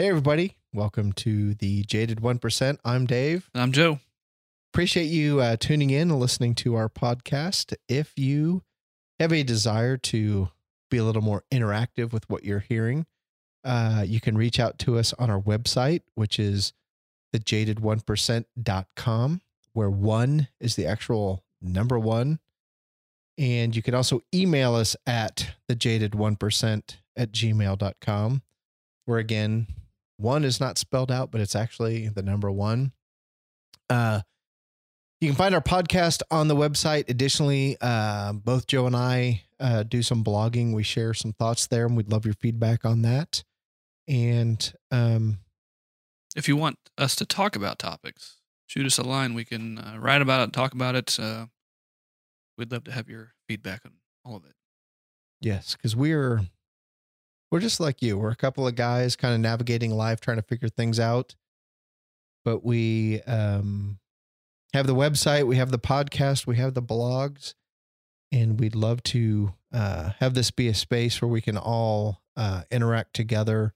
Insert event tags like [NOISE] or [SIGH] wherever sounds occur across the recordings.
Hey, everybody. Welcome to the Jaded 1%. I'm Dave. I'm Joe. Appreciate you uh, tuning in and listening to our podcast. If you have a desire to be a little more interactive with what you're hearing, uh, you can reach out to us on our website, which is thejaded1%.com, where one is the actual number one. And you can also email us at thejaded1% at gmail.com, where again, one is not spelled out, but it's actually the number one. Uh, you can find our podcast on the website. Additionally, uh, both Joe and I uh, do some blogging. We share some thoughts there, and we'd love your feedback on that. And um, If you want us to talk about topics, shoot us a line. We can uh, write about it, talk about it. Uh, we'd love to have your feedback on all of it. yes, because we're we're just like you. We're a couple of guys kind of navigating life, trying to figure things out. But we um, have the website, we have the podcast, we have the blogs, and we'd love to uh, have this be a space where we can all uh, interact together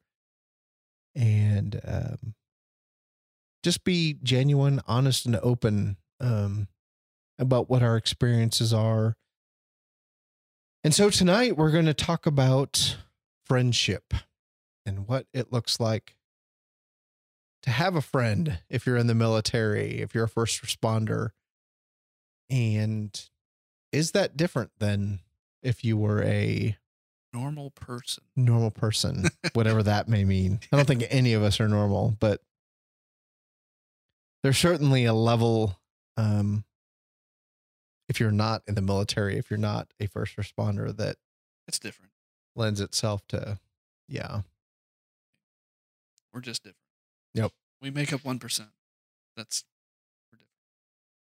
and um, just be genuine, honest, and open um, about what our experiences are. And so tonight we're going to talk about friendship and what it looks like to have a friend if you're in the military, if you're a first responder. And is that different than if you were a Normal person. normal person, whatever [LAUGHS] that may mean? I don't think any of us are normal, but there's certainly a level um if you're not in the military, if you're not a first responder that It's different. Lends itself to yeah We're just different. Yep. We make up 1%. That's, we're different.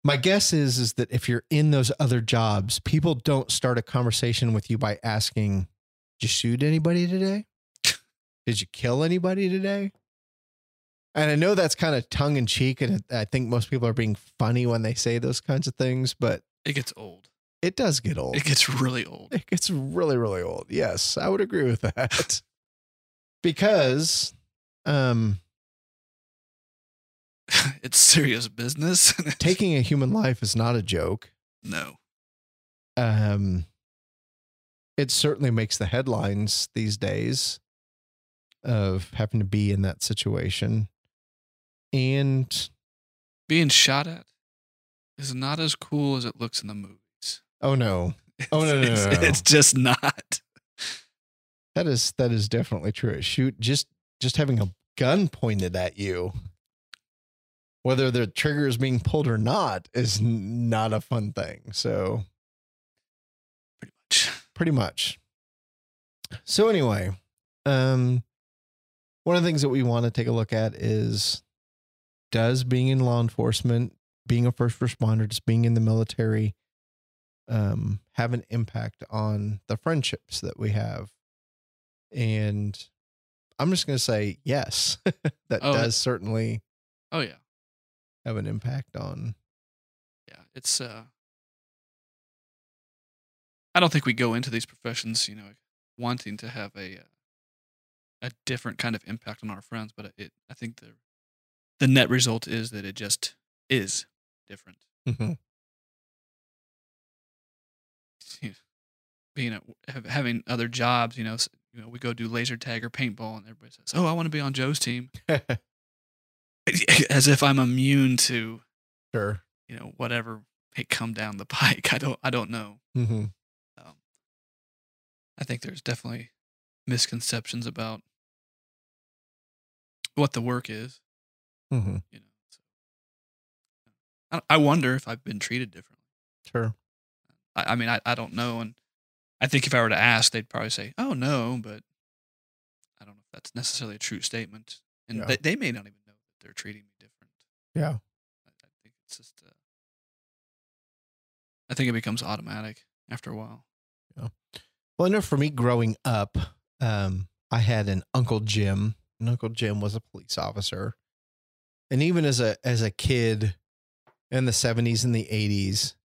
my guess is is that if you're in those other jobs people don't start a conversation with you by asking did you shoot anybody today did you kill anybody today and i know that's kind of tongue-in-cheek and i think most people are being funny when they say those kinds of things but It gets old. It does get old It gets really old. it gets really really old yes i would agree with that [LAUGHS] because um [LAUGHS] it's serious business. [LAUGHS] taking a human life is not a joke no. um it certainly makes the headlines these days of having to be in that situation and Being shot at is not as cool as it looks in the movies. Oh no [LAUGHS] Oh, no, no, no, no. it's just not. that is that is definitely true shoot just just having a gun pointed at you whether the trigger is being pulled or not is not a fun thing so Pretty much. pretty much. So anyway, um one of the things that we want to take a look at is does being in law enforcement, being a first responder, just being in the military um have an impact on the friendships that we have? And I'm just going to say yes. [LAUGHS] that Oh, does certainly Oh, yeah. have an impact on yeah it's uh i don't think we go into these professions you know wanting to have a uh, a different kind of impact on our friends but it i think the the net result is that it just is different Mhm. [LAUGHS] You know, being at, hav- having other jobs you know s- you know we go do laser tag or paintball and everybody says oh i want to be on joe's team [LAUGHS] [LAUGHS] as if i'm immune to sure. you know whatever may come down the pike i don't i don't know hmm um, I think there's definitely misconceptions about what the work is. Mm-hmm. You know, so, I, I wonder if I've been treated differently. Sure. I, I mean, I, I don't know, and I think if I were to ask, they'd probably say, "Oh no," but I don't know if that's necessarily a true statement, and Yeah. they, they may not even know that they're treating me different. Yeah. I, I think it's just, uh, I think it becomes automatic after a while. Yeah. Well, I know for me growing up, um, I had an Uncle Jim, and Uncle Jim was a police officer. And even as a as a kid in the 70s and the 80s,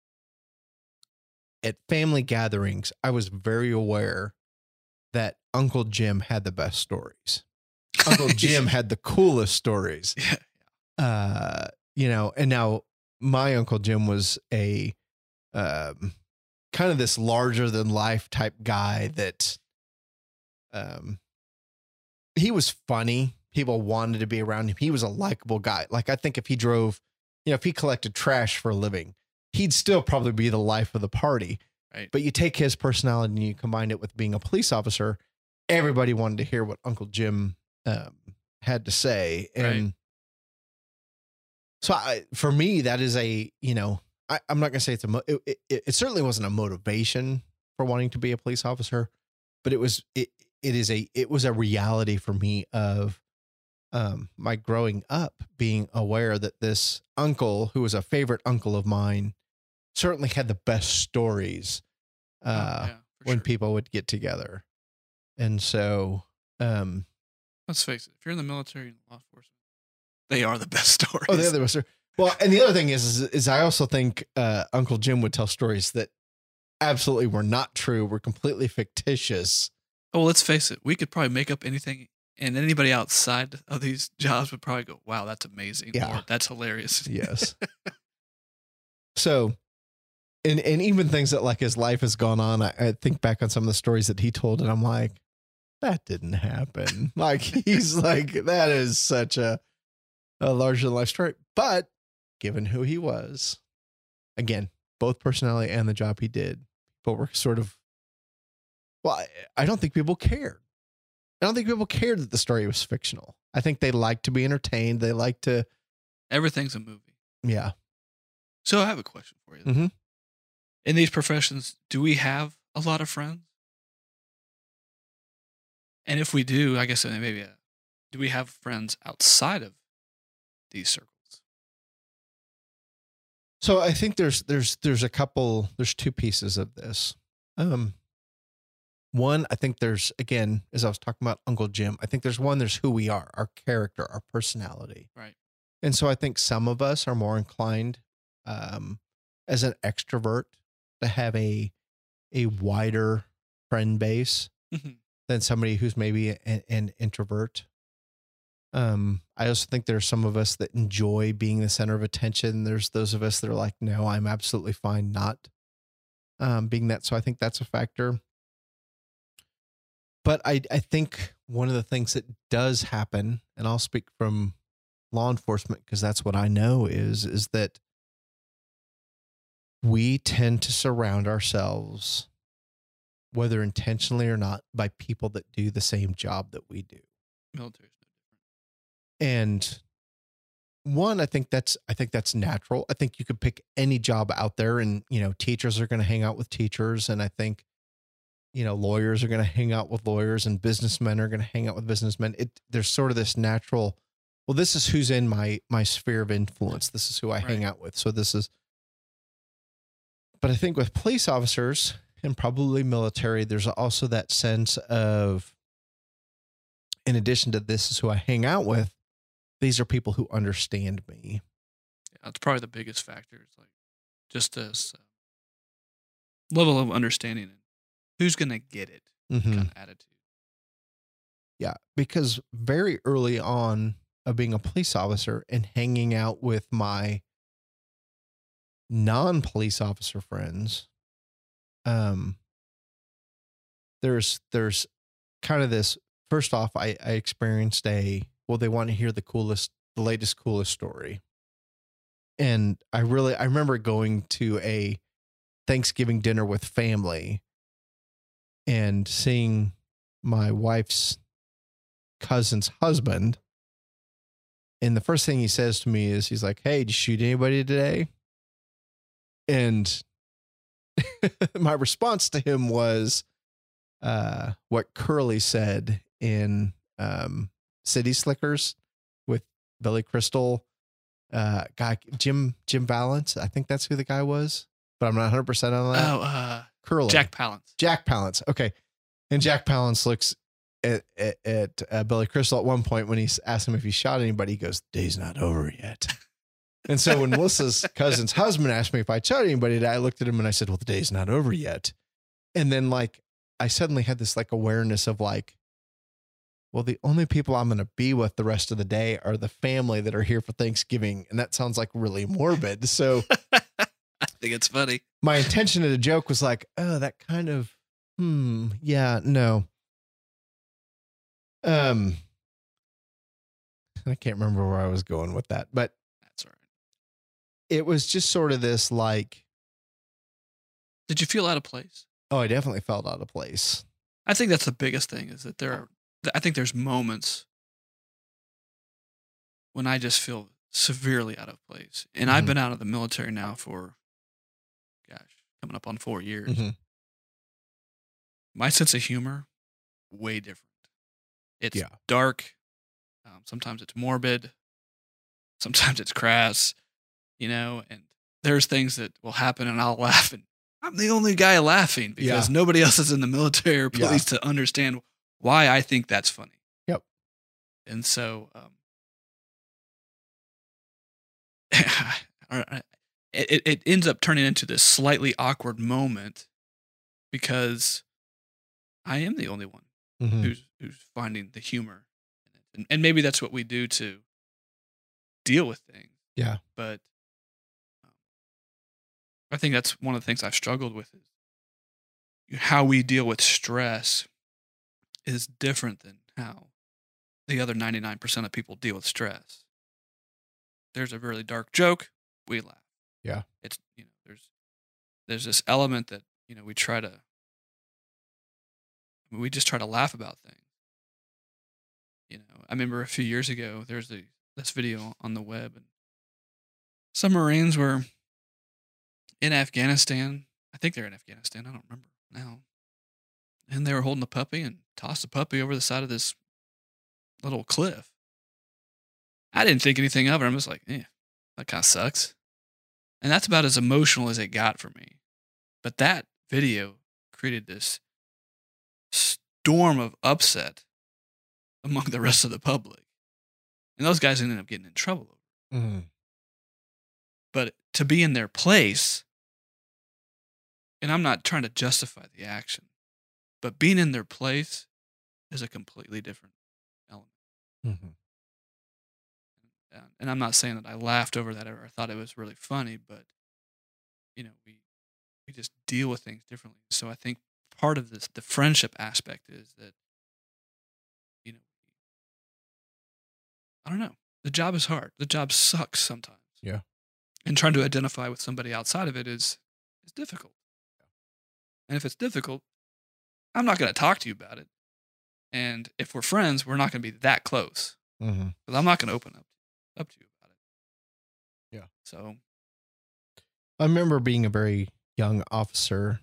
at family gatherings, I was very aware that Uncle Jim had the best stories. Uncle [LAUGHS] Jim had the coolest stories. Uh, you know, and now my Uncle Jim was a um kind of this larger than life type guy that um he was funny. People wanted to be around him. He was a likable guy. Like I think if he drove, you know, if he collected trash for a living, he'd still probably be the life of the party. Right. But you take his personality and you combine it with being a police officer, everybody wanted to hear what Uncle Jim um, had to say. And Right. so I, for me, that is a, you know, I, I'm not going to say it's a, mo- it, it, it certainly wasn't a motivation for wanting to be a police officer, but it was, it, it is a, it was a reality for me of um, my growing up being aware that this uncle, who was a favorite uncle of mine, certainly had the best stories Oh, uh, yeah, when sure. people would get together. And so, um, Let's face it. If you're in the military and law enforcement, they are the [LAUGHS] best stories. oh, the other was well, and the other thing is, is, is I also think uh, Uncle Jim would tell stories that absolutely were not true, were completely fictitious. Oh, well, let's face it. We could probably make up anything, and anybody outside of these [LAUGHS] jobs would probably go, "Wow, that's amazing." Yeah. Or, that's hilarious. Yes. [LAUGHS] so, and and even things that like his life has gone on, I, I think back on some of the stories that he told, and I'm like, that didn't happen. [LAUGHS] like he's [LAUGHS] like that is such a a larger than life story. But given who he was, again, both personality and the job he did, people were sort of. Well, I, I don't think people cared. I don't think people cared that the story was fictional. I think they like to be entertained. They like to, Everything's a movie. yeah. So I have a question for you. Mhm. In these professions, do we have a lot of friends? And if we do, I guess uh, maybe uh, do we have friends outside of these circles? So I think there's there's there's a couple there's two pieces of this. Um one, I think there's again, as I was talking about Uncle Jim, I think there's one, there's who we are, our character, our personality. Right. And so I think some of us are more inclined um as an extrovert to have a a wider friend base than somebody who's maybe an, an introvert. Um, I also think there's some of us that enjoy being the center of attention. There's those of us that are like, no, I'm absolutely fine not um, being that. So I think that's a factor. But I, I think one of the things that does happen, and I'll speak from law enforcement because that's what I know is, is that we tend to surround ourselves whether intentionally or not, by people that do the same job that we do. Military's no And one, I think that's I think that's natural. I think you could pick any job out there, and you know, teachers are going to hang out with teachers, and I think you know, lawyers are going to hang out with lawyers, and businessmen are going to hang out with businessmen. It there's sort of this natural. Well, this is who's in my my sphere of influence. This is who I hang out with. So this is. But I think with police officers and probably military, there's also that sense of, in addition to this is who I hang out with, these are people who understand me. Yeah, that's probably the biggest factor. It's like just this uh, level of understanding and who's gonna get it Mhm. kind of attitude. Yeah, because very early on of being a police officer and hanging out with my non-police officer friends, um, there's there's kind of this. First off, I I experienced a well, they want to hear the coolest, the latest coolest story, and I really I remember going to a Thanksgiving dinner with family and seeing my wife's cousin's husband. And the first thing he says to me is, he's like, Hey, did you shoot anybody today? And [LAUGHS] my response to him was uh, what Curly said in um, City Slickers with Billy Crystal. Uh, guy, Jim, Jim Valance. I think that's who the guy was, but I'm not 100% on that. Oh, uh, Curly. Jack Palance. Jack Palance. Okay. And Jack Palance looks at, at, at uh, Billy Crystal at one point when he's asked him if he shot anybody. He goes, Day's not over yet. [LAUGHS] and so when Melissa's cousin's husband asked me if I told anybody today, I looked at him and I said, Well, the day's not over yet. And then, like, I suddenly had this like awareness of like, well, the only people I'm going to be with the rest of the day are the family that are here for Thanksgiving. And that sounds like really morbid. So [LAUGHS] I think it's funny. my intention of the joke was like, oh, that kind of, hmm, yeah, no. Um, I can't remember where I was going with that, but That's all right. It was just sort of this like, Did you feel out of place? oh, I definitely felt out of place. I think that's the biggest thing is that there are, I think there's moments when I just feel severely out of place. And I've Mhm. been out of the military now for, gosh, coming up on four years. Mhm. My sense of humor, way different. It's Yeah. dark. Um, sometimes it's morbid. Sometimes it's crass, you know, and there's things that will happen and I'll [LAUGHS] laugh and I'm the only guy laughing because Yeah. nobody else is in the military or Yeah. police to understand why I think that's funny. Yep. And so, um, [LAUGHS] it, it- ends up turning into this slightly awkward moment because I am the only one Mhm. who's who's finding the humor. And, and maybe that's what we do to deal with things. Yeah. But I think that's one of the things I've struggled with is how we deal with stress is different than how the other 99% of people deal with stress. There's a really dark joke, we laugh. Yeah. It's you know, there's there's this element that, you know, we try to we just try to laugh about things. You know, I remember a few years ago there's the this video on the web and some Marines were in Afghanistan. I think they're in Afghanistan. I don't remember now. And they were holding a puppy and tossed the puppy over the side of this little cliff. I didn't think anything of it. I'm just like, eh, that kind of sucks. And that's about as emotional as it got for me. But that video created this storm of upset among the rest of the public. And those guys ended up getting in trouble. Mhm. But to be in their place, and I'm not trying to justify the action, but being in their place is a completely different element. Mhm. Uh, and I'm not saying that I laughed over that or I thought it was really funny, but you know, we we just deal with things differently. So I think part of this the friendship aspect is that you know I don't know. The job is hard. The job sucks sometimes. Yeah. And trying to identify with somebody outside of it is is difficult. And if it's difficult, I'm not going to talk to you about it. And if we're friends, we're not going to be that close because I'm not going to open up up to you about it. Yeah. So I remember being a very young officer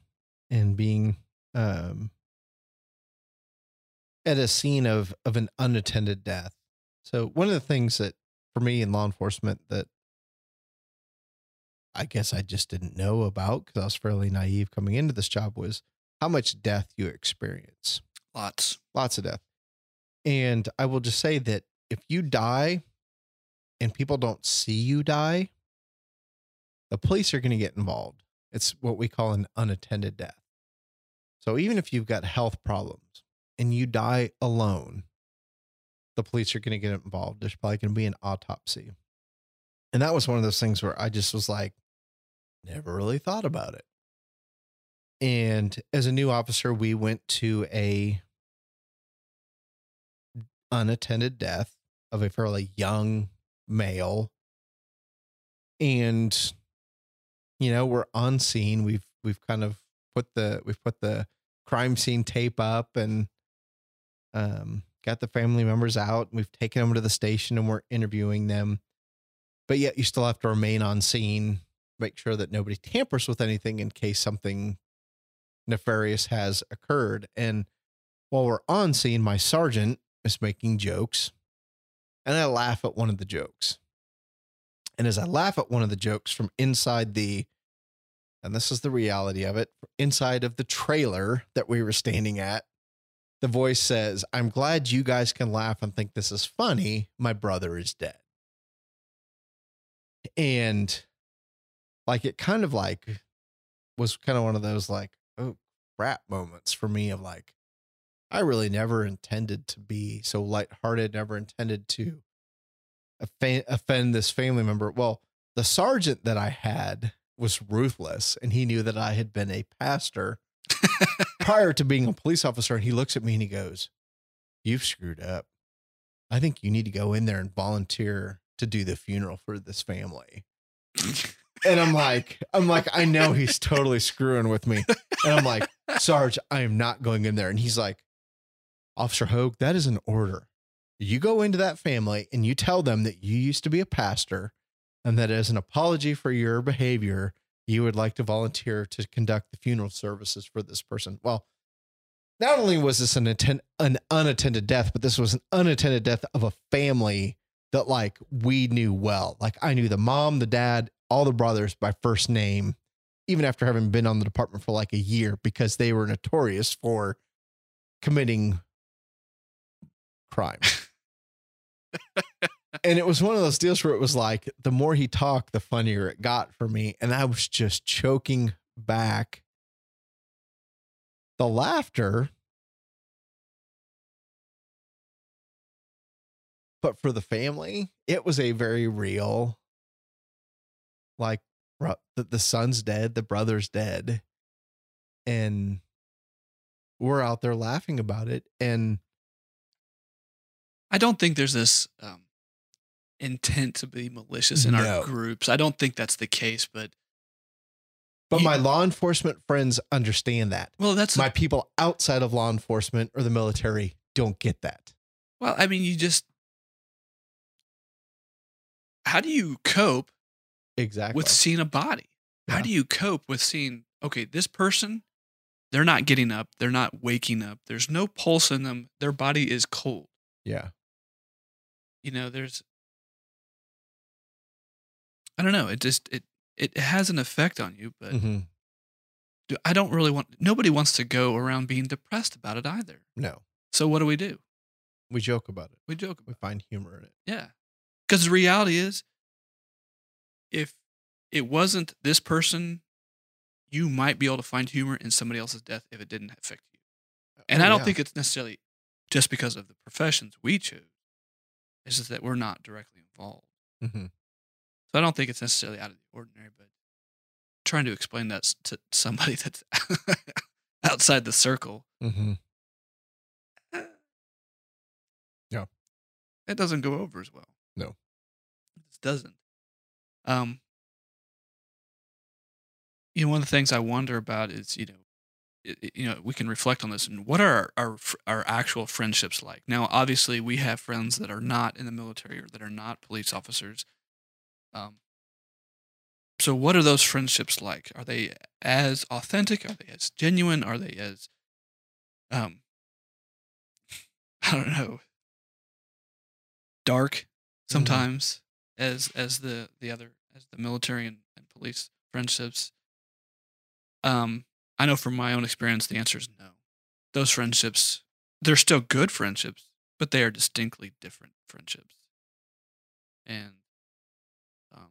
and being um, at a scene of of an unattended death. So one of the things that for me in law enforcement that I guess I just didn't know about because I was fairly naive coming into this job was how much death you experience. lots. Lots of death. And I will just say that if you die and people don't see you die, the police are going to get involved. It's what we call an unattended death. So even if you've got health problems and you die alone, the police are going to get involved. There's probably going to be an autopsy. And that was one of those things where I just was like, never really thought about it. And as a new officer, we went to a unattended death of a fairly young male. And you know, we're on scene. We've we've kind of put the we've put the crime scene tape up and um got the family members out. We've taken them to the station and we're interviewing them. But yet you still have to remain on scene, make sure that nobody tampers with anything in case something nefarious has occurred. And while we're on scene, my sergeant is making jokes. And I laugh at one of the jokes. And as I laugh at one of the jokes from inside the, and this is the reality of it, inside of the trailer that we were standing at, the voice says, I'm glad you guys can laugh and think this is funny. My brother is dead. And like it kind of like was kind of one of those like, oh crap moments for me of like, I really never intended to be so lighthearted, never intended to offend, offend this family member. Well, the sergeant that I had was ruthless and he knew that I had been a pastor prior to being a police officer. And he looks at me and he goes, You've screwed up. I think you need to go in there and volunteer to do the funeral for this family. [LAUGHS] And I'm like, I'm like, I know he's totally screwing with me. And I'm like, Sarge, I am not going in there. And he's like, Officer Hogue, that is an order. You go into that family and you tell them that you used to be a pastor and that as an apology for your behavior, you would like to volunteer to conduct the funeral services for this person. Well, not only was this an, atten- an unattended death, but this was an unattended death of a family that like we knew well. Like I knew the mom, the dad, all the brothers by first name, even after having been on the department for like a year because they were notorious for committing crime. [LAUGHS] and it was one of those deals where it was like the more he talked, the funnier it got for me. And I was just choking back the laughter. But for the family, it was a very real, like, bro- the, the son's dead, the brother's dead. And we're out there laughing about it. And I don't think there's this um, intent to be malicious in No. our groups. I don't think that's the case, but But my law enforcement friends understand that. well, that's My people outside of law enforcement or the military don't get that. well. I mean, you just how do you cope Exactly. with seeing a body? How do you cope with seeing okay, this person, they're not getting up, they're not waking up. There's no pulse in them. Their body is cold. yeah. You know, there's I don't know. It just it it has an effect on you, but Mhm. I don't really want nobody wants to go around being depressed about it either. No. So what do we do? We joke about it. We joke about We find humor in it. Yeah. Because the reality is, if it wasn't this person, you might be able to find humor in somebody else's death if it didn't affect you. And Oh, I don't yeah. think it's necessarily just because of the professions we choose. It's just that we're not directly involved. Mhm. So I don't think it's necessarily out of the ordinary, but trying to explain that to somebody [LAUGHS] that's outside the circle, Mhm. [SIGHS] Yeah. it doesn't go over as well. No. it doesn't. Um, you know, one of the things I wonder about is, you know, it, you know, we can reflect on this and what are our, our our actual friendships like? Now, obviously, we have friends that are not in the military or that are not police officers. Um, so, what are those friendships like? Are they as authentic? Are they as genuine? Are they as, um, [LAUGHS] I don't know, dark sometimes as as the the other as the military and, and police friendships? Um, I know from my own experience, the answer is no. Those friendships, they're still good friendships, but they are distinctly different friendships. And, um,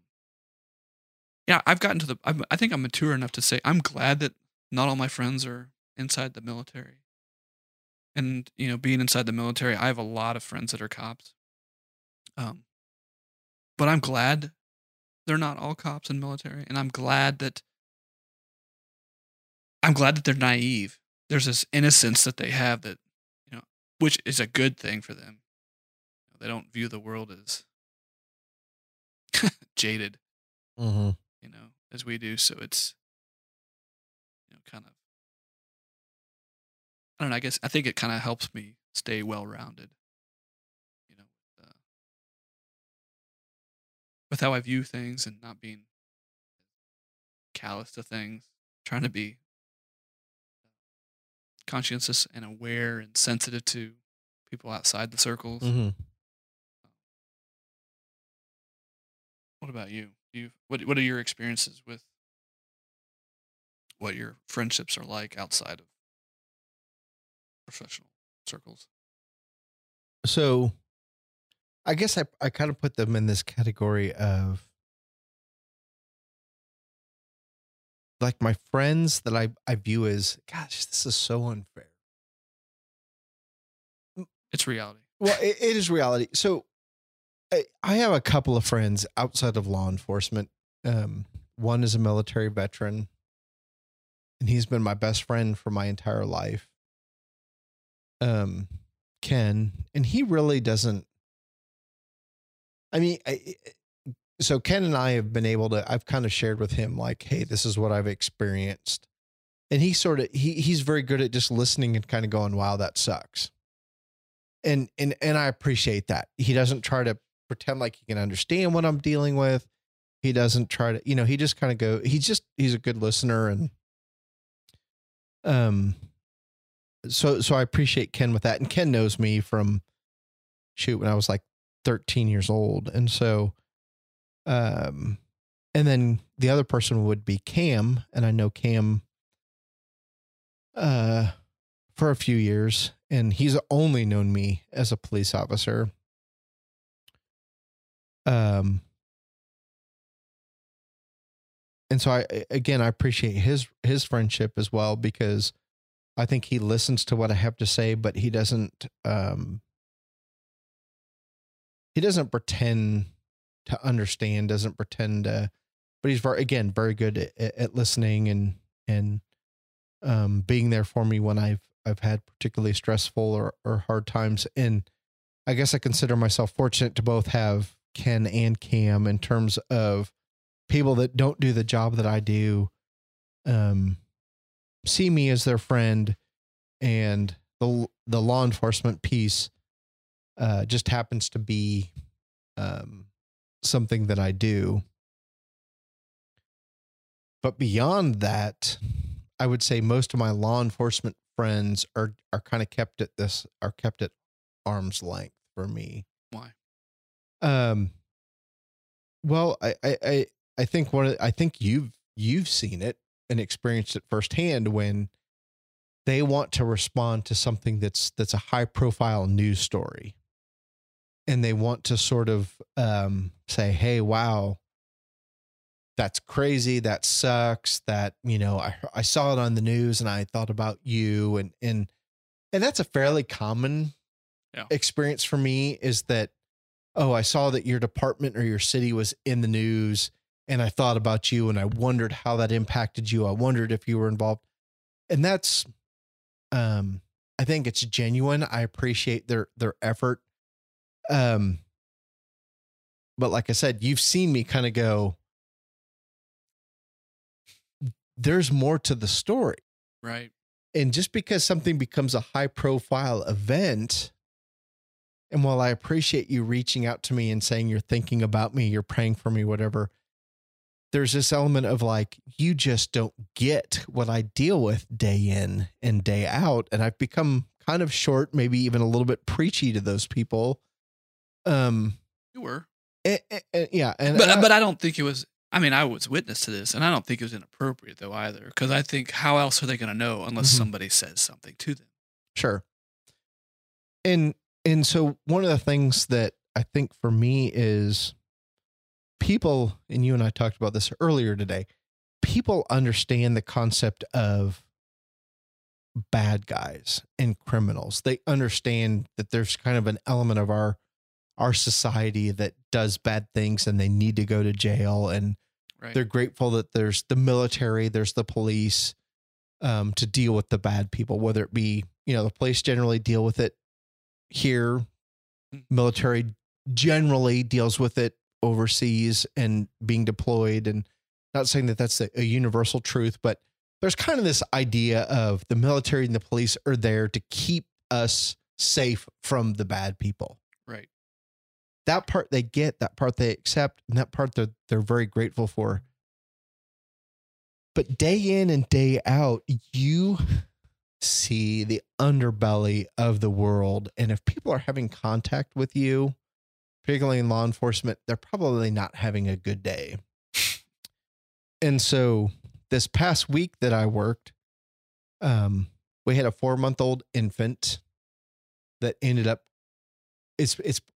yeah, I've gotten to the. I'm, I think I'm mature enough to say I'm glad that not all my friends are inside the military. And you know, being inside the military, I have a lot of friends that are cops. Um, but I'm glad they're not all cops and military, and I'm glad that I'm glad that they're naive. There's this innocence that they have that, you know, which is a good thing for them. They don't view the world as [LAUGHS] jaded, Mhm. you know, as we do. So it's, you know, kind of, I don't know. I guess I think it kind of helps me stay well rounded, with how I view things and not being callous to things, trying to be conscientious and aware and sensitive to people outside the circles. Mhm. What about you? You what what are your experiences with what your friendships are like outside of professional circles? So I guess I, I kind of put them in this category of like my friends that I, I view as, gosh, this is so unfair. It's reality. Well, it, it is reality. So I, I have a couple of friends outside of law enforcement. Um, one is a military veteran, and he's been my best friend for my entire life. Um, Ken, and he really doesn't. I mean, I, so Ken and I have been able to. I've kind of shared with him like, "Hey, this is what I've experienced," and he sort of he he's very good at just listening and kind of going, "Wow, that sucks." And and and I appreciate that. He doesn't try to pretend like he can understand what I'm dealing with. He doesn't try to, you know, he just kind of go. He's just he's a good listener and um. So so I appreciate Ken with that, and Ken knows me from shoot when I was like 13 years old, and so um, and then the other person would be Cam, and I know Cam uh for a few years, and he's only known me as a police officer. Um, and so I again I appreciate his his friendship as well because I think he listens to what I have to say, but he doesn't um he doesn't pretend to understand, doesn't pretend to but he's very again very good at, at listening and and um being there for me when I've I've had particularly stressful or, or hard times. And I guess I consider myself fortunate to both have Ken and Cam in terms of people that don't do the job that I do um see me as their friend and the the law enforcement piece uh just happens to be um something that I do. But beyond that I would say most of my law enforcement friends are are kind of kept at this are kept at arm's length for me. Why? um well I I I, I think one of, I think you've you've seen it and experienced it firsthand when they want to respond to something that's that's a high profile news story and they want to sort of um, say hey wow that's crazy that sucks that you know I, I saw it on the news and i thought about you and and and that's a fairly common Yeah. experience for me is that oh i saw that your department or your city was in the news and i thought about you and i wondered how that impacted you. I wondered if you were involved. And that's um i think it's genuine. I appreciate their their effort um but like i said you've seen me kind of go there's more to the story Right. and just because something becomes a high profile event and while i appreciate you reaching out to me and saying you're thinking about me you're praying for me whatever there's this element of like you just don't get what i deal with day in and day out and i've become kind of short maybe even a little bit preachy to those people um You were. eh, eh, eh, yeah and But I- but I don't think it was I mean, I was witness to this, and I don't think it was inappropriate though either. Because I think how else are they going to know unless Mhm. somebody says something to them? Sure. And and so one of the things that I think for me is people and you and I talked about this earlier today. People understand the concept of bad guys and criminals. They understand that there's kind of an element of our our society that does bad things and they need to go to jail and Right. they're grateful that there's the military, there's the police um, to deal with the bad people, whether it be, you know, the police generally deal with it here, Mm. military generally deals with it overseas and being deployed. And not saying that that's a, a universal truth, but there's kind of this idea of the military and the police are there to keep us safe from the bad people right. That part they get, that part they accept, and that part they're they're very grateful for. But day in and day out, you see the underbelly of the world. And if people are having contact with you, particularly in law enforcement, they're probably not having a good day. And so this past week that I worked, um, we had a four month old infant that ended up it's it's it's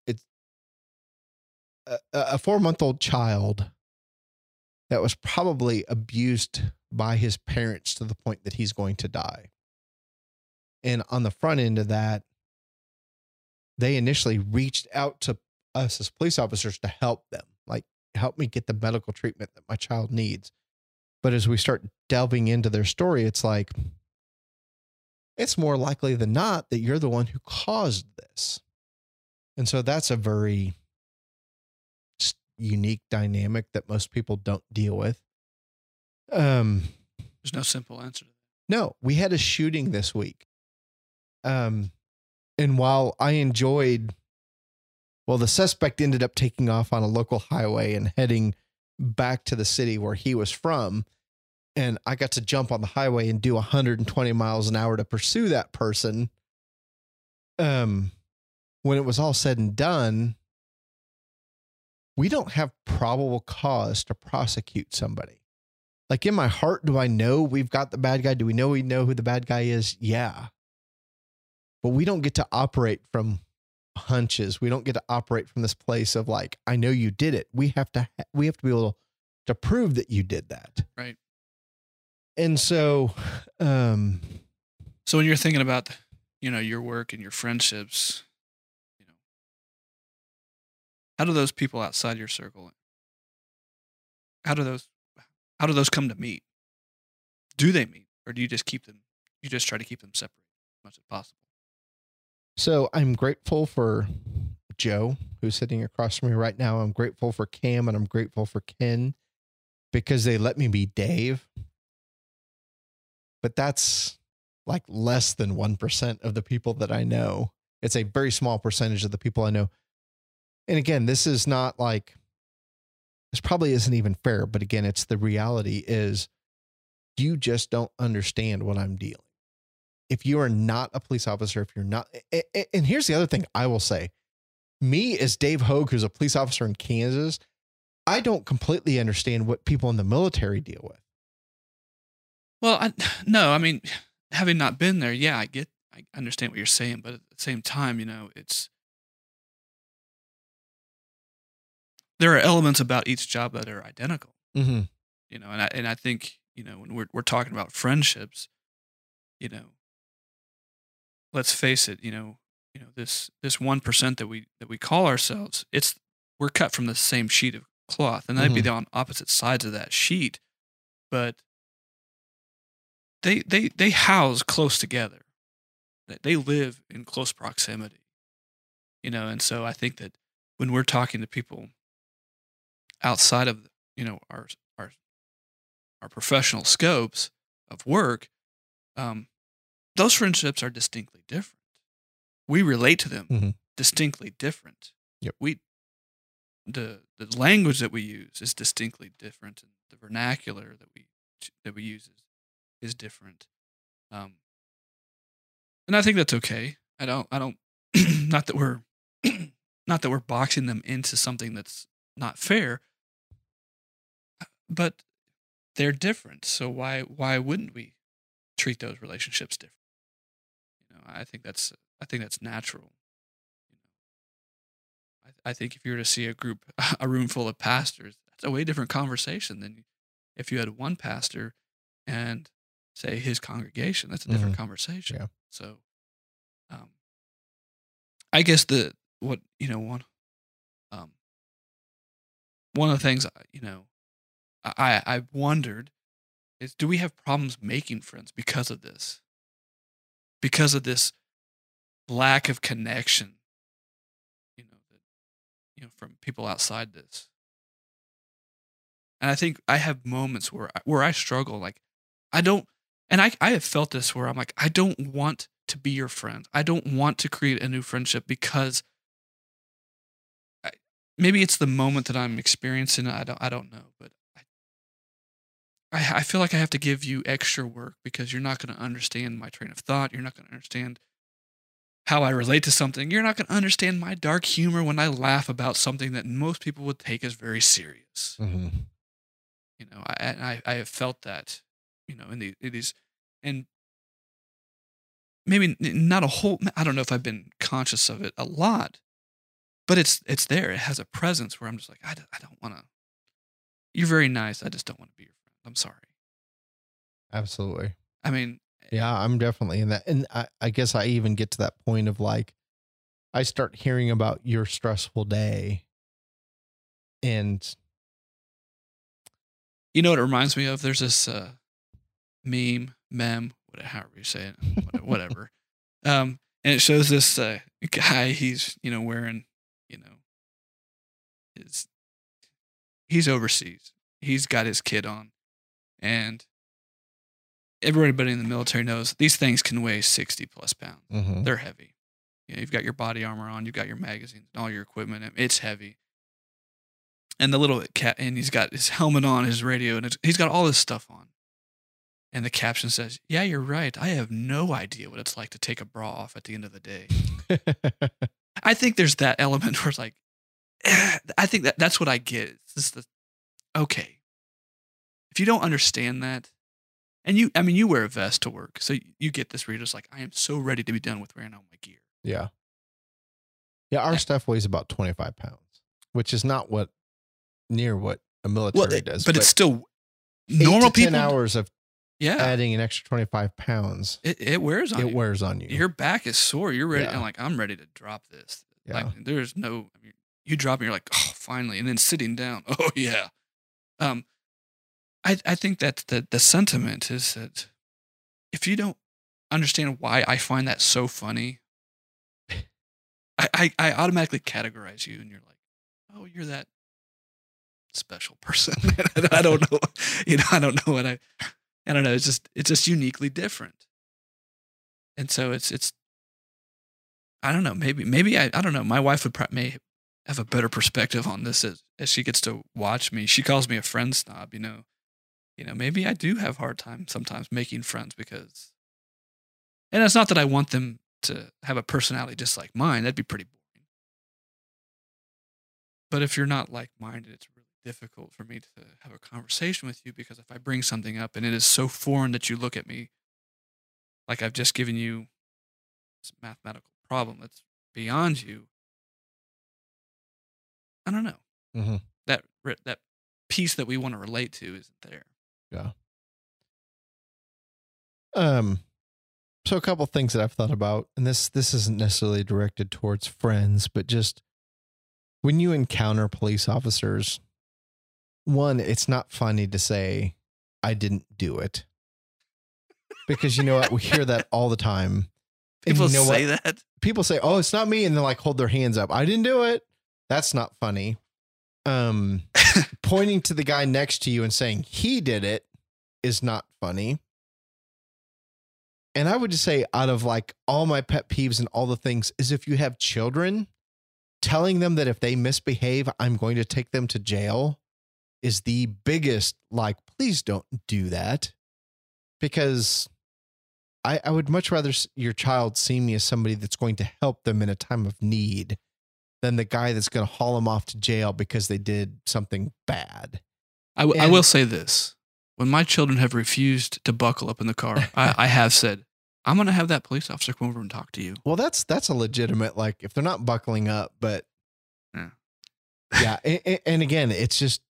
a, a four month old child that was probably abused by his parents to the point that he's going to die. And on the front end of that, they initially reached out to us as police officers to help them, like help me get the medical treatment that my child needs. But as we start delving into their story, it's like, it's more likely than not that you're the one who caused this. And so that's a very unique dynamic that most people don't deal with. Um, There's no simple answer to that. no, we had a shooting this week. Um, and while I enjoyed, well, the suspect ended up taking off on a local highway and heading back to the city where he was from. And I got to jump on the highway and do 120 miles an hour to pursue that person. Um, when it was all said and done, we don't have probable cause to prosecute somebody like in my heart, do I know we've got the bad guy? Do we know we know who the bad guy is? Yeah. But we don't get to operate from hunches. We don't get to operate from this place of like, I know you did it. We have to ha- we have to be able to prove that you did that. Right. And so um So when you're thinking about, you know, your work and your friendships, how do those people outside your circle, how do those, how do those come to meet? Do they meet, or do you just keep them? You just try to keep them separate as much as possible. So I'm grateful for Joe, who's sitting across from me right now. I'm grateful for Cam and I'm grateful for Ken because they let me be Dave. But that's like less than 1% of the people that I know. It's a very small percentage of the people I know. And again, this is not like, this probably isn't even fair. But again, it's the reality is you just don't understand what I'm dealing if you are not a police officer, if you're not, and here's the other thing I will say me as Dave Hogue, who's a police officer in Kansas, I don't completely understand what people in the military deal with. Well, I, [SIGHS] no, I mean, [SIGHS] having not been there, yeah, I get, I understand what you're saying, but at the same time, you know, it's there are elements about each job that are identical. Mm-hmm. you know and I, and I think you know when we're we're talking about friendships you know let's face it you know you know this this 1% that we that we call ourselves it's we're cut from the same sheet of cloth and they'd be Mhm. on opposite sides of that sheet but they they they house close together They- they live in close proximity you know and so i think that when we're talking to people outside of you know our our our professional scopes of work um those friendships are distinctly different we relate to them Mhm. distinctly different Yep. we the the language that we use is distinctly different and the vernacular that we that we use is, is different um and i think that's okay i don't i don't [CLEARS THROAT] not that we're [CLEARS THROAT] not that we're boxing them into something that's not fair but they're different so why why wouldn't we treat those relationships different? You know i think that's i think that's natural. You know i, I think if you were to see a group [LAUGHS] a room full of pastors that's a way different conversation than if you had one pastor and say his congregation that's a different conversation. Yeah. so um i guess the what you know one um one of the things you know I I wondered is do we have problems making friends because of this? Because of this lack of connection, you know, that you know from people outside this. And I think I have moments where I, where I struggle like I don't and I I have felt this where I'm like I don't want to be your friend. I don't want to create a new friendship because maybe it's the moment that I'm experiencing. I don't I don't know, but I, I feel like I have to give you extra work because you're not going to understand my train of thought. You're not going to understand how I relate to something. You're not going to understand my dark humor when I laugh about something that most people would take as very serious. Mm-hmm. You know, I I, I have felt that, you know, in the in these and maybe not a whole. I don't know if I've been conscious of it a lot, but it's it's there. It has a presence where I'm just like I, I don't want to. You're very nice. I just don't want to be your friend. I'm sorry. Absolutely. I mean, Yeah, I'm definitely in that. And I, I guess I even get to that point of like, I start hearing about your stressful day and You know what it reminds me of? There's this uh, meme, mem, whatever, however you say it, whatever. um, and it shows this uh, guy. He's you know wearing you know his he's overseas. He's got his kid on, and everybody in the military knows these things can weigh sixty plus pounds. Mhm. They're heavy. You know, you've got your body armor on, you've got your magazines and all your equipment. It's heavy. And the little cat, and he's got his helmet on, his radio, and it's, he's got all this stuff on. And the caption says, "Yeah, you're right. I have no idea what it's like to take a bra off at the end of the day." [LAUGHS] I think there's that element [LAUGHS] where it's like, eh, I think that that's what I get. It's the okay. If you don't understand that, and you, I mean, you wear a vest to work, so you get this where you're just like, I am so ready to be done with wearing all my gear. yeah. Yeah, our stuff weighs about 25 pounds, which is not what near what a military it- does. but, it's still normal to 10 people. hours of yeah, adding an extra 25 pounds, it, it wears on it you. wears on you. Your back is sore. You're ready. Yeah. I'm like, I'm ready to drop this. Yeah. Like, there's no. I mean, you drop it, you're like, oh, finally, and then sitting down. [LAUGHS] Oh yeah. Um, I I think that the the sentiment is that if you don't understand why I find that so funny, I I, I automatically categorize you, and you're like, oh, you're that special person. [LAUGHS] I don't know. You know, I don't know what I. I don't know. It's just it's just uniquely different, and so it's it's. I don't know. Maybe maybe I I don't know. My wife would pro- may have a better perspective on this as as she gets to watch me. She calls me a friend snob. You know, you know. Maybe I do have a hard time sometimes making friends because, and it's not that I want them to have a personality just like mine. That'd be pretty boring. But if you're not like minded, it's really difficult for me to have a conversation with you because if I bring something up and it is so foreign that you look at me like I've just given you this mathematical problem that's beyond you, I don't know. Mhm. That that piece that we want to relate to isn't there. Um, so a couple things that I've thought about, and this this isn't necessarily directed towards friends, but just when you encounter police officers, one, it's not funny to say I didn't do it because you know what we hear that all the time. And People you know say what? that. people say, "Oh, it's not me," and then like hold their hands up. I didn't do it. That's not funny. Um, [LAUGHS] pointing to the guy next to you and saying he did it is not funny. And I would just say, out of like all my pet peeves and all the things, is if you have children, telling them that if they misbehave, I'm going to take them to jail is the biggest, like, please don't do that. Because I, I would much rather your child see me as somebody that's going to help them in a time of need than the guy that's going to haul them off to jail because they did something bad. I, w- I And- will say this: when my children have refused to buckle up in the car, I, I have said, "I'm going to have that police officer come over and talk to you." Well, that's that's a legitimate like if they're not buckling up, but Yeah. yeah, a- a- and again, it's just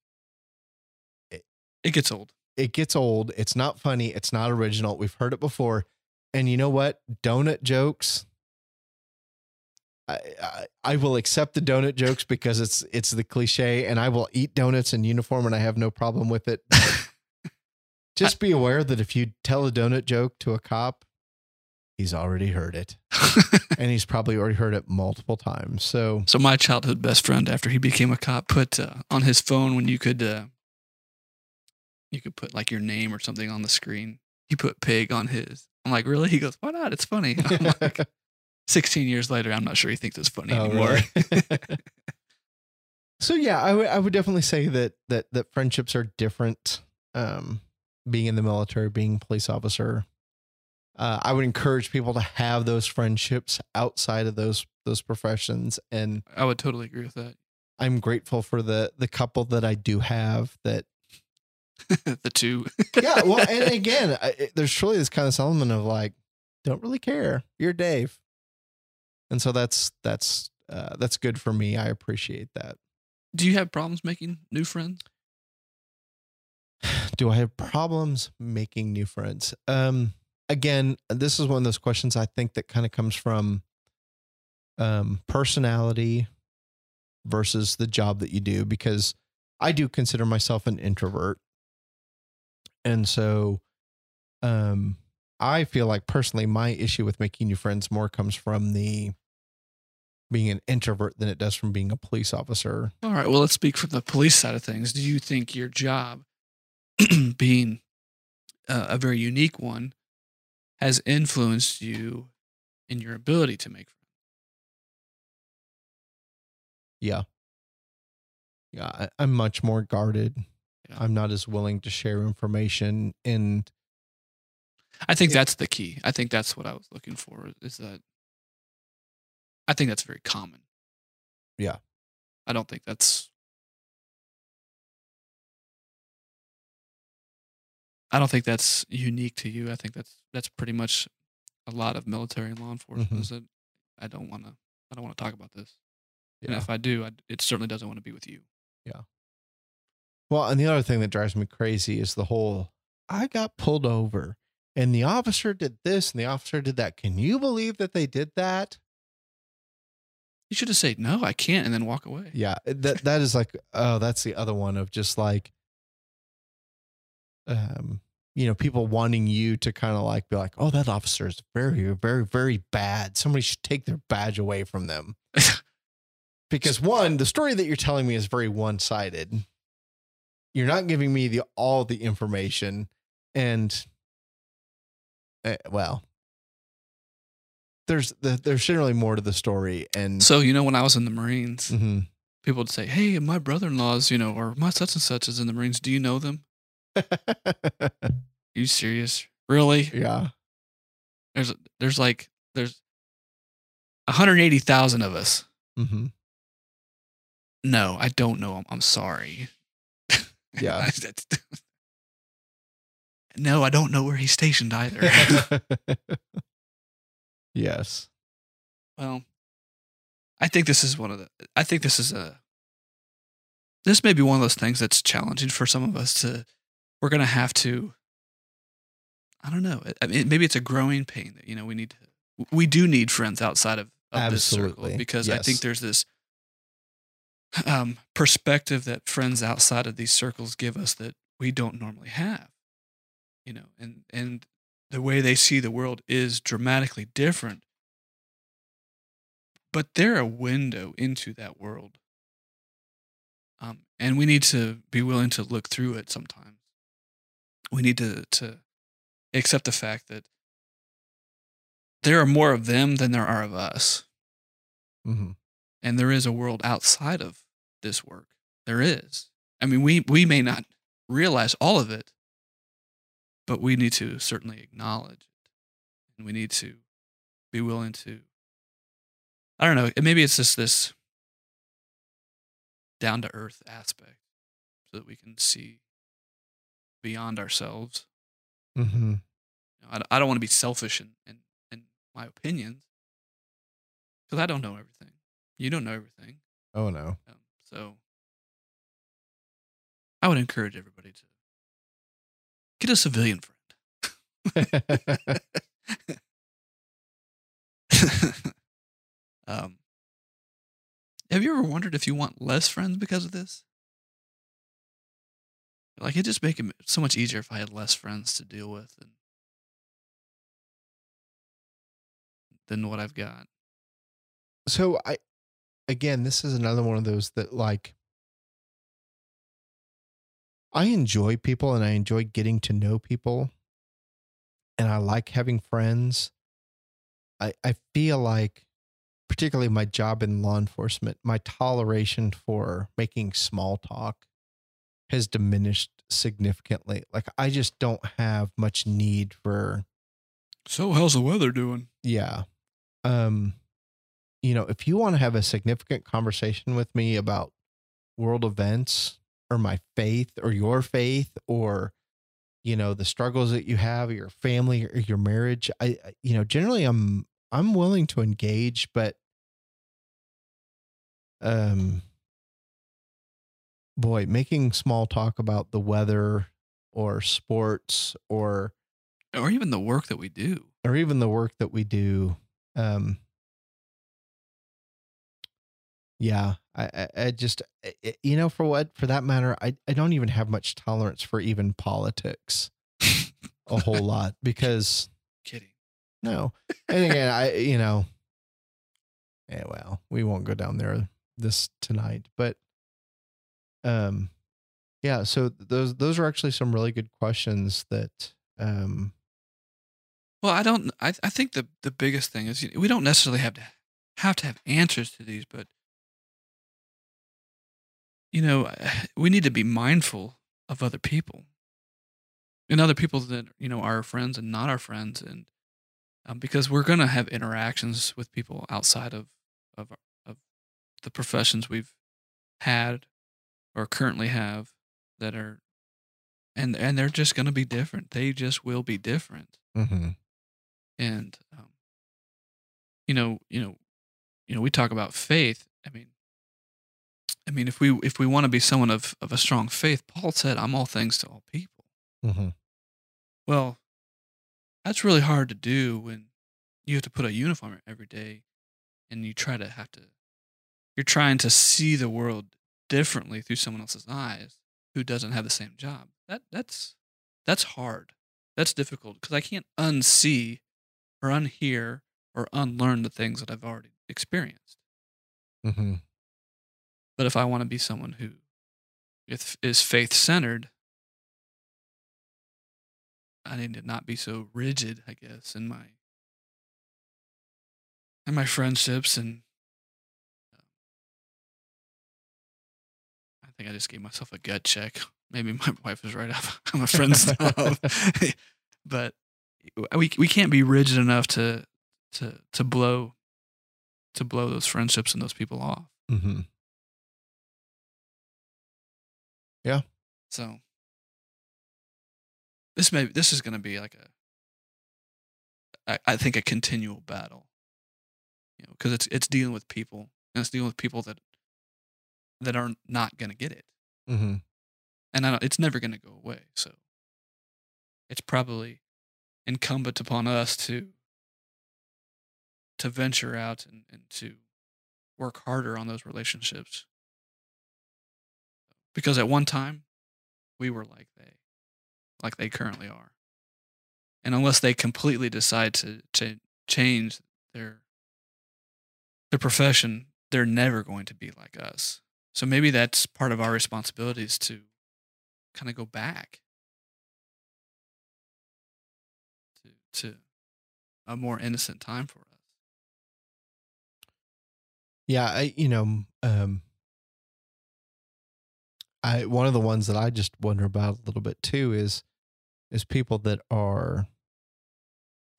It gets old. it gets old. It's not funny. It's not original. We've heard it before, and you know what? Donut jokes. I, I I will accept the donut jokes because it's it's the cliche, and I will eat donuts in uniform, and I have no problem with it. [LAUGHS] Just be aware that if you tell a donut joke to a cop, he's already heard it, [LAUGHS] and he's probably already heard it multiple times. So so my childhood best friend, after he became a cop, put uh, on his phone when you could uh, you could put like your name or something on the screen. He put pig on his. I'm like, really? He goes, why not? It's funny. [LAUGHS] I'm like, 16 years later, I'm not sure he thinks it's funny Oh, anymore. really? [LAUGHS] [LAUGHS] so yeah, I would I would definitely say that that that friendships are different. Um, being in the military, being police officer, uh, I would encourage people to have those friendships outside of those those professions, and I would totally agree with that. I'm grateful for the the couple that I do have. That [LAUGHS] the two. yeah, well, and again, I, there's truly this kind of element of like, don't really care. You're Dave, and so that's that's uh, that's good for me. I appreciate that. Do you have problems making new friends? [SIGHS] do I have problems making new friends? Um, again, this is one of those questions I think that kind of comes from um, personality versus the job that you do because I do consider myself an introvert. And so um I feel like personally my issue with making new friends more comes from the being an introvert than it does from being a police officer. All right. Well, let's speak from the police side of things. Do you think your job, [CLEARS THROAT] being uh, a very unique one, has influenced you in your ability to make friends? Yeah. Yeah, I, I'm much more guarded. Yeah. I'm not as willing to share information and I think It- that's the key. I think that's what I was looking for. Is that I think that's very common. Yeah. I don't think that's. I don't think that's unique to you. I think that's that's pretty much a lot of military and law enforcement. Mhm. Is that I don't want to. I don't want to talk about this. And if I do, I, it certainly doesn't want to be with you. Yeah. Well, and the other thing that drives me crazy is the whole I got pulled over and the officer did this and the officer did that. Can you believe that they did that? You should have said no, I can't, and then walk away. Yeah, that that is like oh, that's the other one of just like um you know, people wanting you to kind of like be like, "Oh, that officer is very very very bad. Somebody should take their badge away from them." [LAUGHS] because one, the story that you're telling me is very one-sided. You're not giving me the all the information and eh, well, there's the, there's generally more to the story and So you know, when I was in the Marines, Mhm. people would say, "Hey, my brother-in-law's, you know, or my such and such is in the Marines. Do you know them? [LAUGHS] you serious? Really? yeah. There's there's like there's 180,000 of us. hmm No, I don't know him. I'm sorry. [LAUGHS] Yeah. [LAUGHS] No, I don't know where he's stationed either. Yes. well, I think this is one of the. I think this is a. This may be one of those things that's challenging for some of us to. We're gonna have to. I don't know. I mean, maybe it's a growing pain that you know we need to. We do need friends outside of, of this circle Absolutely. because I think there's this um, perspective that friends outside of these circles give us that we don't normally have. You know, and and the way they see the world is dramatically different but they're a window into that world. Um, and we need to be willing to look through it sometimes. We need to, to accept the fact that there are more of them than there are of us. hmm And there is a world outside of this work. There is. I mean, we, we may not realize all of it, but we need to certainly acknowledge it. And we need to be willing to I don't know. Maybe it's just this down to earth aspect so that we can see beyond ourselves. hmm You know, I, I don't want to be selfish in, in, in my opinions because I don't know everything. You don't know everything. Oh no. Um, so I would encourage everybody to get a civilian friend. [LAUGHS] um, have you ever wondered if you want less friends because of this? Like it just make it so much easier if I had less friends to deal with than than what I've got. so I again, this is another one of those that like I enjoy people and I enjoy getting to know people and I like having friends. I I feel like particularly my job in law enforcement, my toleration for making small talk has diminished significantly. Like I just don't have much need for So how's the weather doing? yeah. Um, you know, if you want to have a significant conversation with me about world events or my faith or your faith or you know the struggles that you have or your family or your marriage, I I- you know generally I'm I'm willing to engage, but um, boy, making small talk about the weather or sports or Or even the work that we do. or even the work that we do um Yeah, I, I, just, I- I- you know, for what, for that matter, I, I don't even have much tolerance for even politics [LAUGHS] a whole lot because Kidding. no, and again, I, you know, yeah, well, we won't go down there this tonight, but, um, yeah. So those those are actually some really good questions that, um, Well, I don't. I I think the the biggest thing is we don't necessarily have to have to have answers to these, but you know, [SIGHS] we need to be mindful of other people. And other people that you know are our friends and not our friends, and um, because we're gonna have interactions with people outside of of of the professions we've had or currently have that are and and they're just gonna be different. They just will be different. Mhm, and um, you know you know you know we talk about faith. I mean i mean if we if we want to be someone of of a strong faith paul said i'm all things to all people. Mhm, well that's really hard to do when you have to put a uniform on every day and you try to have to you're trying to see the world differently through someone else's eyes who doesn't have the same job. That that's that's hard. That's difficult because i can't unsee or unhear or unlearn the things that i've already experienced. Mhm. But if i want to be someone who is, is faith centered i need to not be so rigid i guess in my in my friendships and um, i think i just gave myself a gut check. Maybe my [LAUGHS] wife was right. [LAUGHS] I'm a friend snob [LAUGHS] but we we can't be rigid enough to to to blow to blow those friendships and those people off Mhm. So this may this is going to be like a, I, I think a continual battle, you know, because it's it's dealing with people and it's dealing with people that that are not going to get it, Mhm. and I don't, it's never going to go away. So it's probably incumbent upon us to to venture out and, and to work harder on those relationships because at one time we were like they like they currently are. And unless they completely decide to, to change their their profession they're never going to be like us. So maybe that's part of our responsibilities to kind of go back. To to a more innocent time for us. Yeah, I you know, um I one of the ones that I just wonder about a little bit too is is people that are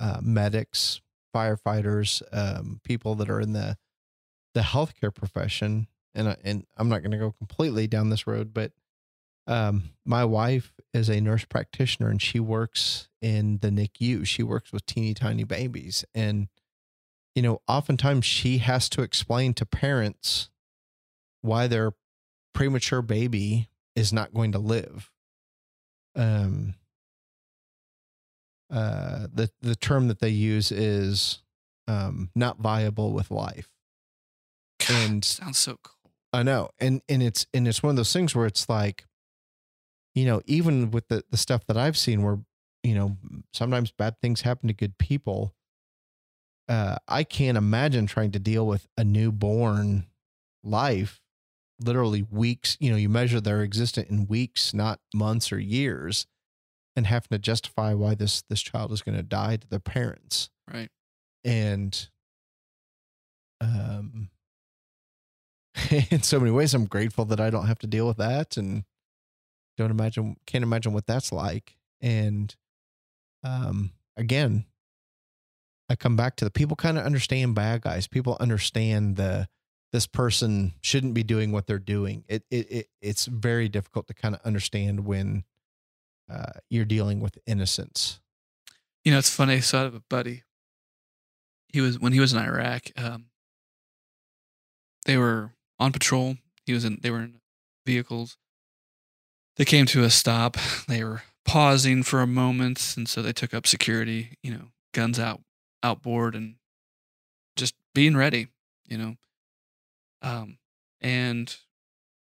uh, medics, firefighters, um, people that are in the the healthcare profession, and I- and I'm not going to go completely down this road, but um, my wife is a nurse practitioner and she works in the NICU. She works with teeny tiny babies, and you know, oftentimes she has to explain to parents why their premature baby is not going to live. Um, uh, the the term that they use is um, not viable with life. And- sounds so cool I know, and and it's and it's one of those things where it's like, you know, even with the the stuff that I've seen, where you know sometimes bad things happen to good people. Uh, I can't imagine trying to deal with a newborn life, literally weeks. You know, you measure their existence in weeks, not months or years, and having to justify why this this child is going to die to their parents. Right. And um [LAUGHS] in so many ways i'm grateful that i don't have to deal with that and don't imagine can't imagine what that's like. And um again i come back to the people kind of understand bad guys. People understand the this person shouldn't be doing what they're doing it it, it it's very difficult to kind of understand when uh, you're dealing with innocence You know, it's funny. So I have a buddy. He was when he was in Iraq. Um, they were on patrol. He was in. They were in vehicles. They came to a stop. [LAUGHS] They were pausing for a moment, and so they took up security. You know, guns out, outboard, and just being ready. You know, um, and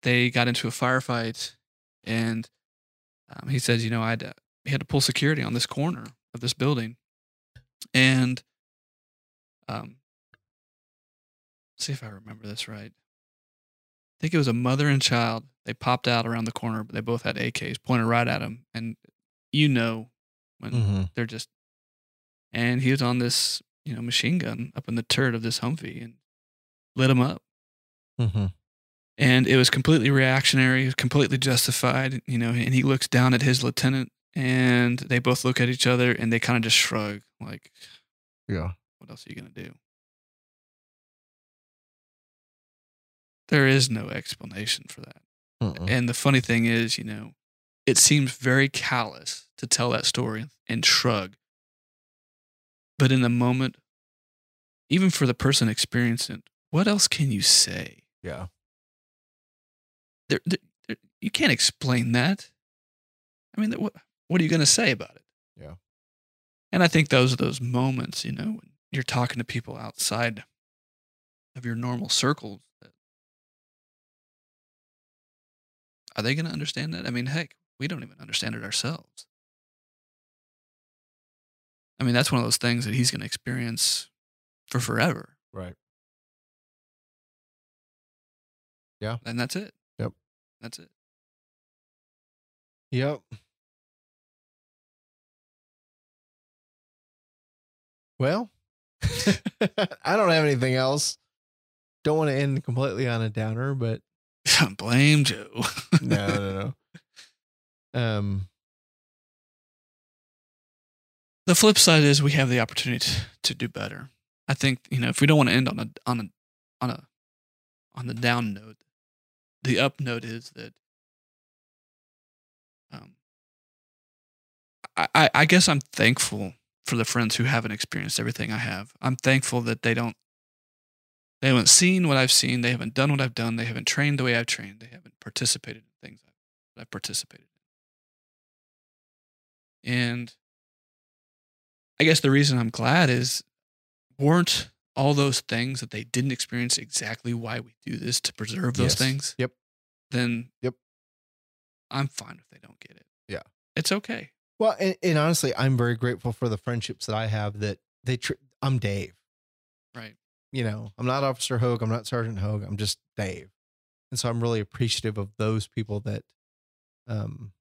they got into a firefight. And um, he says, you know, I had to, he had to pull security on this corner of this building, and um, see if I remember this right. I think it was a mother and child. They popped out around the corner, but they both had AKs pointed right at him. And you know when Mm-hmm. they're just and he was on this, you know, machine gun up in the turret of this Humvee and lit him up. Mm-hmm. And it was completely reactionary, completely justified, you know, and he looks down at his lieutenant and they both look at each other and they kind of just shrug, like, Yeah. what else are you gonna do? There is no explanation for that. Mm-mm. And the funny thing is, you know, it seems very callous to tell that story and shrug. But in the moment, even for the person experiencing it, what else can you say? Yeah. There, there, there- you can't explain that. I mean, what, what are you going to say about it? Yeah. And I think those are those moments, you know, when you're talking to people outside of your normal circles. Are they going to understand that? I mean, heck, we don't even understand it ourselves. I mean, that's one of those things that he's going to experience for forever. Right. And that's it. Yep. That's it. Yep. Well, [LAUGHS] I don't have anything else. Don't want to end completely on a downer, but [LAUGHS] Blame Joe. [LAUGHS] no, no, no. Um, the flip side is we have the opportunity to, to do better. I think you know if we don't want to end on a on a on a on the down note, the up note is that um, I, I guess I'm thankful for the friends who haven't experienced everything I have. I'm thankful that they don't they haven't seen what I've seen, they haven't done what I've done, they haven't trained the way I've trained, they haven't participated in things I've participated in. And I guess the reason I'm glad is weren't all those things that they didn't experience exactly why we do this to preserve those Yes. things? Yep. Then Yep. I'm fine if they don't get it. Yeah. It's okay. well, and, and honestly, I'm very grateful for the friendships that I have. That they, tr- I'm Dave. Right. You know, I'm not Officer Hogue. I'm not Sergeant Hogue. I'm just Dave, and so I'm really appreciative of those people that, um,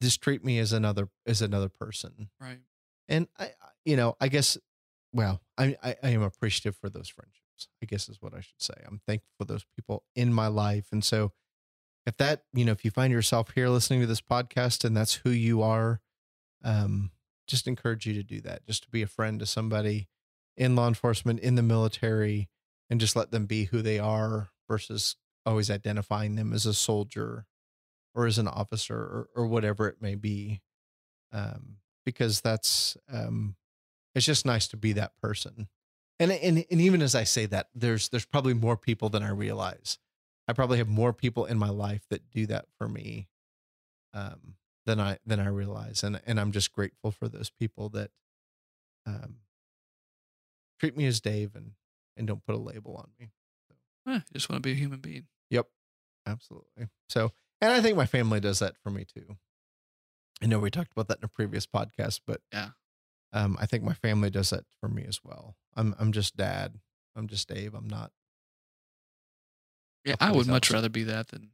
just treat me as another as another person. Right. and I, I- you know, I guess, well, I, I, I am appreciative for those friendships. I guess is what I should say. I'm thankful for those people in my life, and so if that, you know, if you find yourself here listening to this podcast and that's who you are, um, just encourage you to do that. Just to be a friend to somebody in law enforcement, in the military, and just let them be who they are versus always identifying them as a soldier or as an officer or, or whatever it may be. Um, because that's um, it's just nice to be that person. And, and and even as I say that, there's there's probably more people than I realize. I probably have more people in my life that do that for me um, than I than I realize, and and I'm just grateful for those people that um, treat me as Dave and and don't put a label on me. Eh, you just want to be a human being. Yep, absolutely. So, and I think my family does that for me too. I know we talked about that in a previous podcast, but Yeah. Um, I think my family does that for me as well. I'm I'm just dad. I'm just Dave. I'm not. Yeah, I would much rather be that than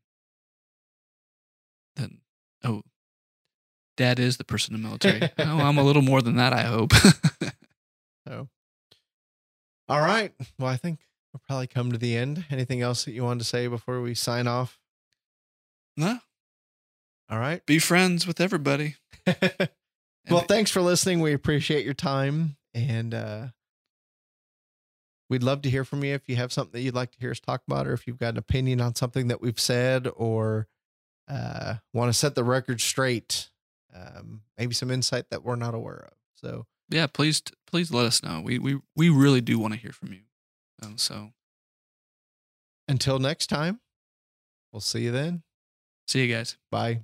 than oh, dad is the person in the military. oh, I'm a little more than that. I hope. [LAUGHS] So, all right. Well, I think we'll probably come to the end. Anything else that you wanted to say before we sign off? no, All right. be friends with everybody. [LAUGHS] well, thanks for listening. We appreciate your time and uh we'd love to hear from you if you have something that you'd like to hear us talk about or if you've got an opinion on something that we've said or uh want to set the record straight. Um maybe some insight that we're not aware of. So, yeah, please, please let us know. We we we really do want to hear from you. Um, so until next time, we'll see you then. see you guys. Bye.